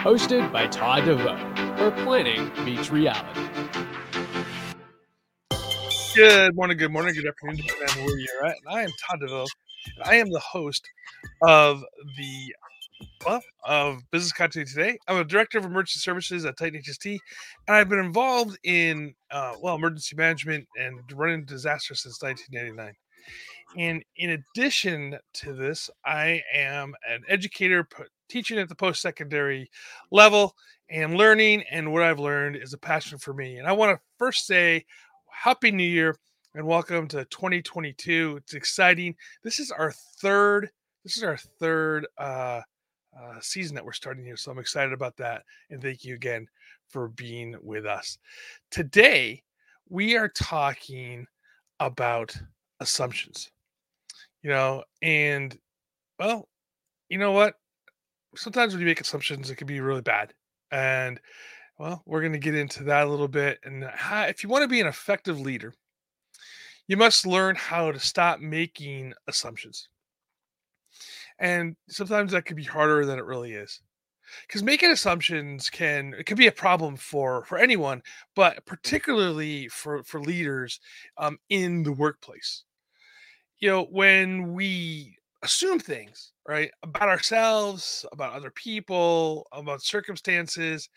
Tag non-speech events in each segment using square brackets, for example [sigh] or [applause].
hosted by Todd DeVoe, where planning meets reality. Good morning, good morning, good afternoon, depending on where you're at. And I am Todd DeVoe, and I am the host of the well, of Business Continuity Today. I'm a director of emergency services at Titan HST, and I've been involved in uh, well emergency management and running disasters since 1999. And in addition to this, I am an educator teaching at the post secondary level and learning. And what I've learned is a passion for me. And I want to first say, Happy New Year and welcome to 2022. It's exciting. This is our third. This is our third uh, uh, season that we're starting here, so I'm excited about that. And thank you again for being with us. Today, we are talking about assumptions you know, and well, you know what? Sometimes when you make assumptions, it can be really bad. And well, we're going to get into that a little bit. And how, if you want to be an effective leader, you must learn how to stop making assumptions. And sometimes that can be harder than it really is. Because making assumptions can it can be a problem for for anyone, but particularly for for leaders um, in the workplace you know, when we assume things, right, about ourselves, about other people, about circumstances,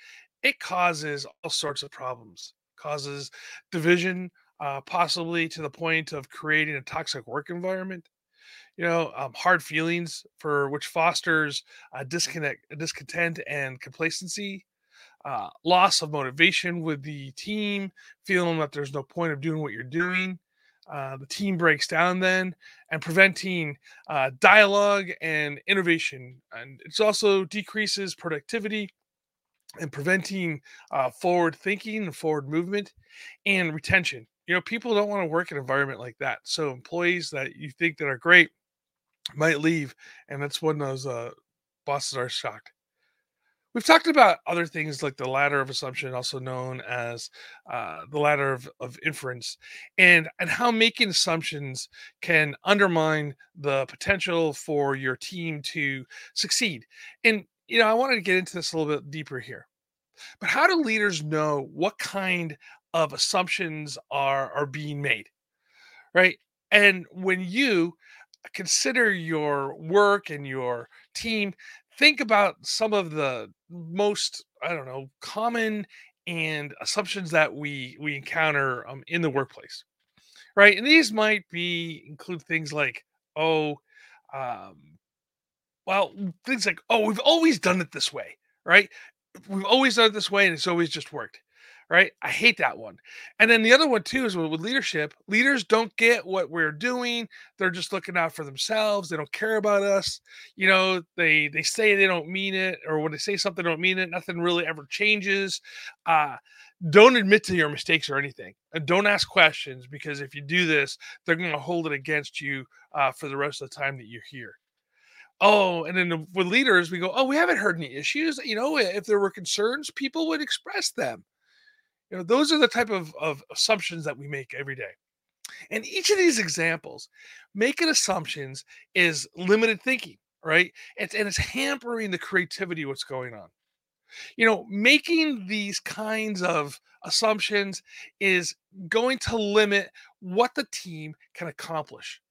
it causes all sorts of problems, causes division, uh, possibly to the point of creating a toxic work environment. You know, um, hard feelings for which fosters uh, disconnect, discontent, and complacency. Uh, loss of motivation with the team, feeling that there's no point of doing what you're doing uh, the team breaks down then and preventing uh, dialogue and innovation and it also decreases productivity and preventing uh, forward thinking and forward movement and retention. You know people don't want to work in an environment like that so employees that you think that are great might leave and that's when those uh, bosses are shocked We've talked about other things like the ladder of assumption, also known as uh, the ladder of, of inference, and and how making assumptions can undermine the potential for your team to succeed. And you know, I wanted to get into this a little bit deeper here. But how do leaders know what kind of assumptions are are being made, right? And when you consider your work and your team think about some of the most i don't know common and assumptions that we we encounter um, in the workplace right? And these might be include things like oh um, well things like oh we've always done it this way right? We've always done it this way and it's always just worked right? I hate that one. And then the other one too is with leadership. Leaders don't get what we're doing. They're just looking out for themselves. They don't care about us. You know, they they say they don't mean it, or when they say something, they don't mean it. Nothing really ever changes. Uh, don't admit to your mistakes or anything, and don't ask questions because if you do this, they're going to hold it against you uh, for the rest of the time that you're here. Oh, and then with leaders, we go, oh, we haven't heard any issues. You know, if there were concerns, people would express them you know, those are the type of, of assumptions that we make every day. And each of these examples, making assumptions is limited thinking, right? It's, and it's hampering the creativity what's going on. You know, making these kinds of assumptions is going to limit what the team can accomplish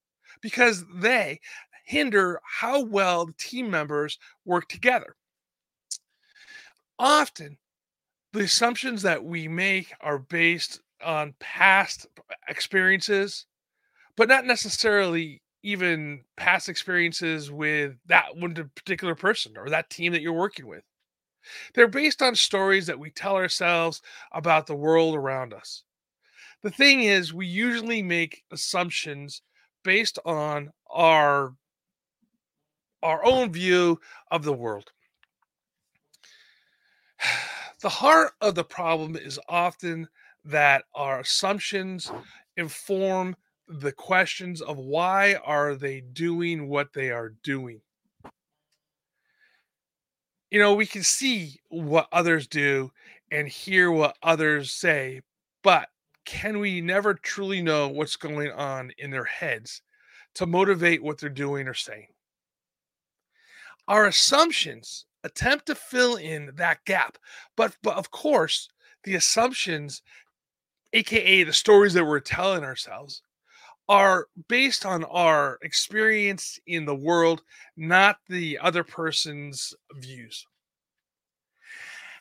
because they hinder how well the team members work together. Often, the assumptions that we make are based on past experiences, but not necessarily even past experiences with that one particular person or that team that you're working with. They're based on stories that we tell ourselves about the world around us. The thing is, we usually make assumptions based on our our own view of the world. [sighs] The heart of the problem is often that our assumptions inform the questions of why are they doing what they are doing. You know we can see what others do and hear what others say but can we never truly know what's going on in their heads to motivate what they're doing or saying? Our assumptions attempt to fill in that gap but but of course the assumptions aka the stories that we're telling ourselves are based on our experience in the world, not the other person's views.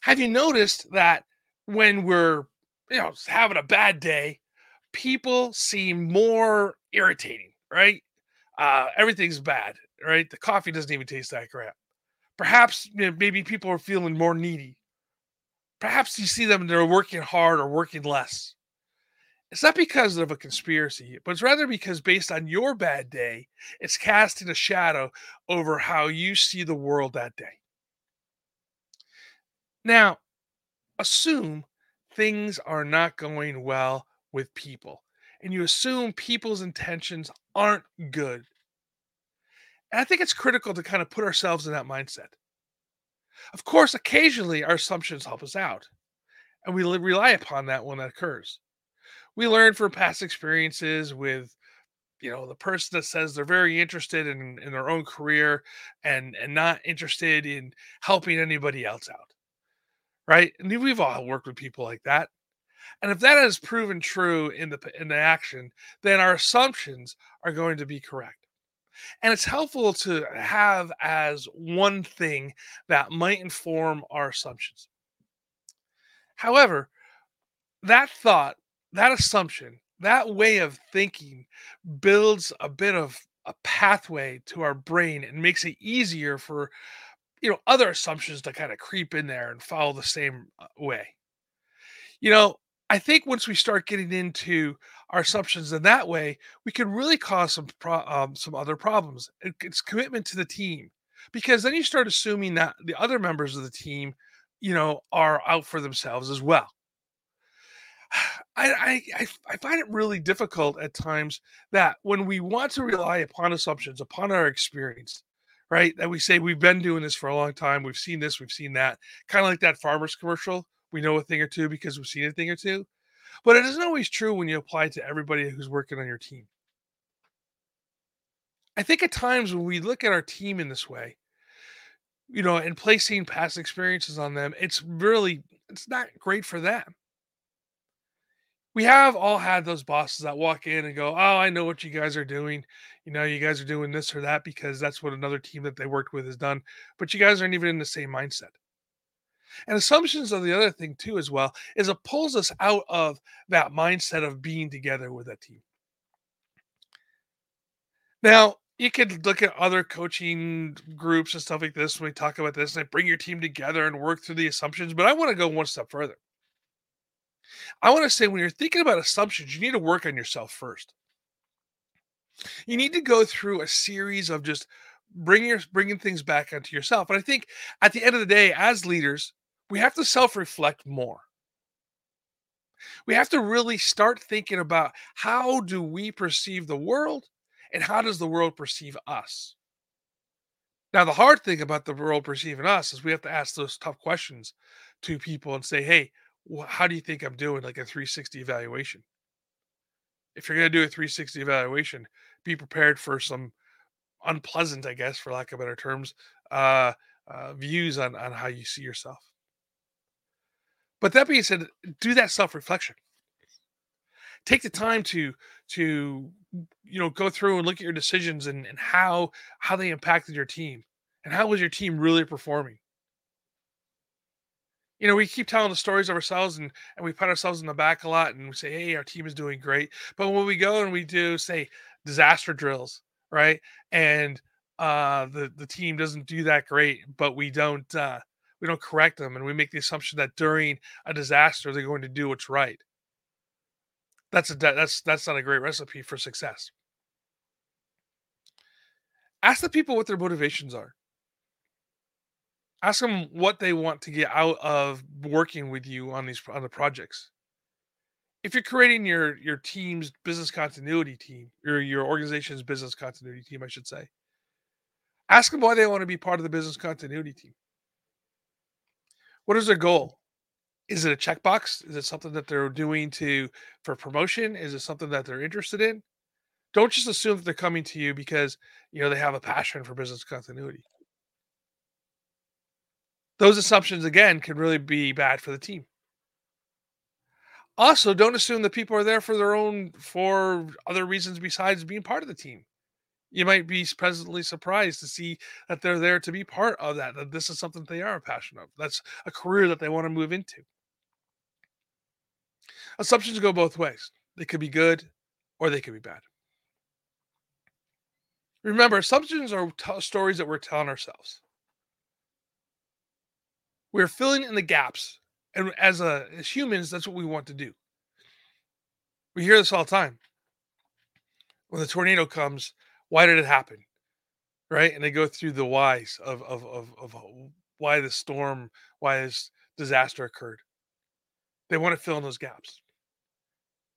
Have you noticed that when we're, you know, having a bad day, people seem more irritating, right? Uh, everything's bad, right? The coffee doesn't even taste that great. Perhaps you know, maybe people are feeling more needy. Perhaps you see them they're working hard or working less it's not because of a conspiracy, but it's rather because based on your bad day, it's casting a shadow over how you see the world that day. Now, assume things are not going well with people, and you assume people's intentions aren't good. And I think it's critical to kind of put ourselves in that mindset. Of course, occasionally our assumptions help us out, and we rely upon that when that occurs. We learn from past experiences with you know the person that says they're very interested in, in their own career and and not interested in helping anybody else out right? And we've all worked with people like that. And if that is proven true in the in the action then our assumptions are going to be correct and it's helpful to have as one thing that might inform our assumptions however that thought that assumption, that way of thinking builds a bit of a pathway to our brain and makes it easier for you know other assumptions to kind of creep in there and follow the same uh, way. You know, I think once we start getting into our assumptions in that way, we can really cause some pro- um, some other problems. It's commitment to the team because then you start assuming that the other members of the team, you know, are out for themselves as well. [sighs] I, I I find it really difficult at times that when we want to rely upon assumptions, upon our experience, right? That we say we've been doing this for a long time, we've seen this, we've seen that, kind of like that farmers commercial. We know a thing or two because we've seen a thing or two, but it isn't always true when you apply to everybody who's working on your team. I think at times when we look at our team in this way, you know, and placing past experiences on them, it's really it's not great for them we have all had those bosses that walk in and go, "Oh, I know what you guys are doing. You know, you guys are doing this or that because that's what another team that they worked with has done." But you guys aren't even in the same mindset. And assumptions are the other thing too, as well, is it pulls us out of that mindset of being together with a team. Now, you could look at other coaching groups and stuff like this when we talk about this and bring your team together and work through the assumptions. But I want to go one step further. I want to say when you're thinking about assumptions, you need to work on yourself first. You need to go through a series of just bringing your bringing things back onto yourself. And I think at the end of the day, as leaders, we have to self-reflect more. We have to really start thinking about how do we perceive the world and how does the world perceive us? Now, the hard thing about the world perceiving us is we have to ask those tough questions to people and say, hey, how do you think I'm doing? Like a 360 evaluation. If you're going to do a 360 evaluation, be prepared for some unpleasant, I guess, for lack of better terms, uh, uh, views on, on how you see yourself. But that being said, do that self reflection. Take the time to to you know go through and look at your decisions and, and how how they impacted your team and how was your team really performing you know, we keep telling the stories of ourselves and, and we pat ourselves in the back a lot and we say, hey, our team is doing great. But when we go and we do, say, disaster drills, right? And uh, the, the team doesn't do that great, but we don't uh, we don't correct them and we make the assumption that during a disaster they're going to do what's right. That's a that's that's not a great recipe for success. Ask the people what their motivations are. Ask them what they want to get out of working with you on these on the projects. If you're creating your your team's business continuity team, or your organization's business continuity team, I should say, ask them why they want to be part of the business continuity team. What is their goal? Is it a checkbox? Is it something that they're doing to for promotion? Is it something that they're interested in? Don't just assume that they're coming to you because you know they have a passion for business continuity. Those assumptions again can really be bad for the team. Also, don't assume that people are there for their own for other reasons besides being part of the team. You might be pleasantly surprised to see that they're there to be part of that. That this is something they are passionate of. That's a career that they want to move into. Assumptions go both ways. They could be good or they could be bad. Remember, assumptions are t- stories that we're telling ourselves. We're filling in the gaps, and as a as humans, that's what we want to do. We hear this all the time. When the tornado comes, why did it happen? Right, and they go through the whys of of of, of why the storm, why this disaster occurred. They want to fill in those gaps.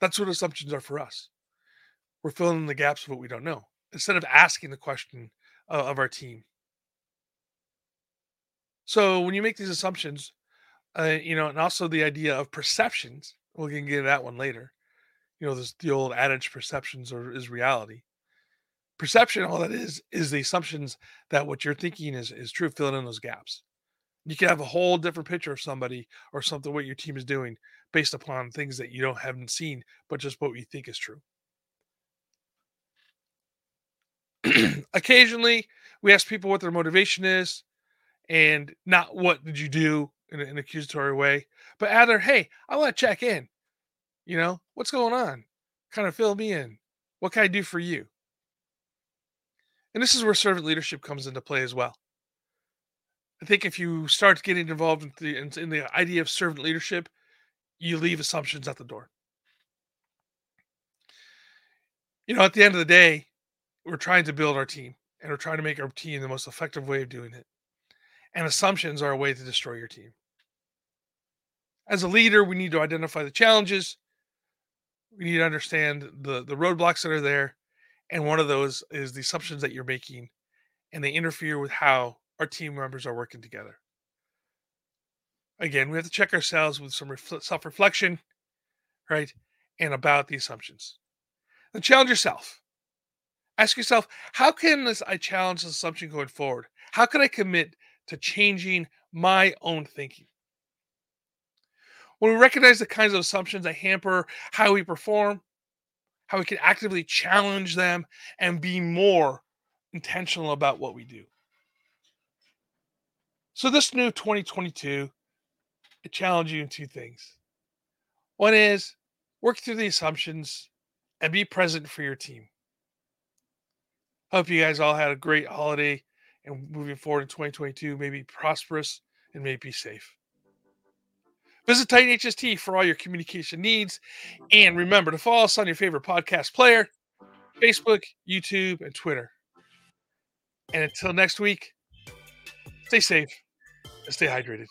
That's what assumptions are for us. We're filling in the gaps of what we don't know instead of asking the question uh, of our team. So when you make these assumptions, uh, you know, and also the idea of perceptions, we can get that one later. You know, this the old adage: perceptions or is reality. Perception, all that is, is the assumptions that what you're thinking is is true, filling in those gaps. You can have a whole different picture of somebody or something what your team is doing based upon things that you don't haven't seen, but just what you think is true. [clears throat] occasionally we ask people what their motivation is and not what did you do in an accusatory way, but either, hey, I want to check in. You know, what's going on? Kind of fill me in. What can I do for you? And this is where servant leadership comes into play as well. I think if you start getting involved in the, in the idea of servant leadership, you leave assumptions at the door. You know, at the end of the day, we're trying to build our team and we're trying to make our team the most effective way of doing it. And assumptions are a way to destroy your team. As a leader, we need to identify the challenges. We need to understand the, the roadblocks that are there. And one of those is the assumptions that you're making, and they interfere with how our team members are working together. Again, we have to check ourselves with some self reflection, right? And about the assumptions. Challenge yourself ask yourself how can this i challenge this assumption going forward how can i commit to changing my own thinking when we recognize the kinds of assumptions that hamper how we perform how we can actively challenge them and be more intentional about what we do. So this new 2022 i challenge you in two things. One is work through the assumptions and be present for your team. Hope you guys all had a great holiday and moving forward in 2022, maybe prosperous and maybe safe. Visit Titan HST for all your communication needs. Mm-hmm. And remember to follow us on your favorite podcast player Facebook, YouTube, and Twitter. And until next week, stay safe and stay hydrated.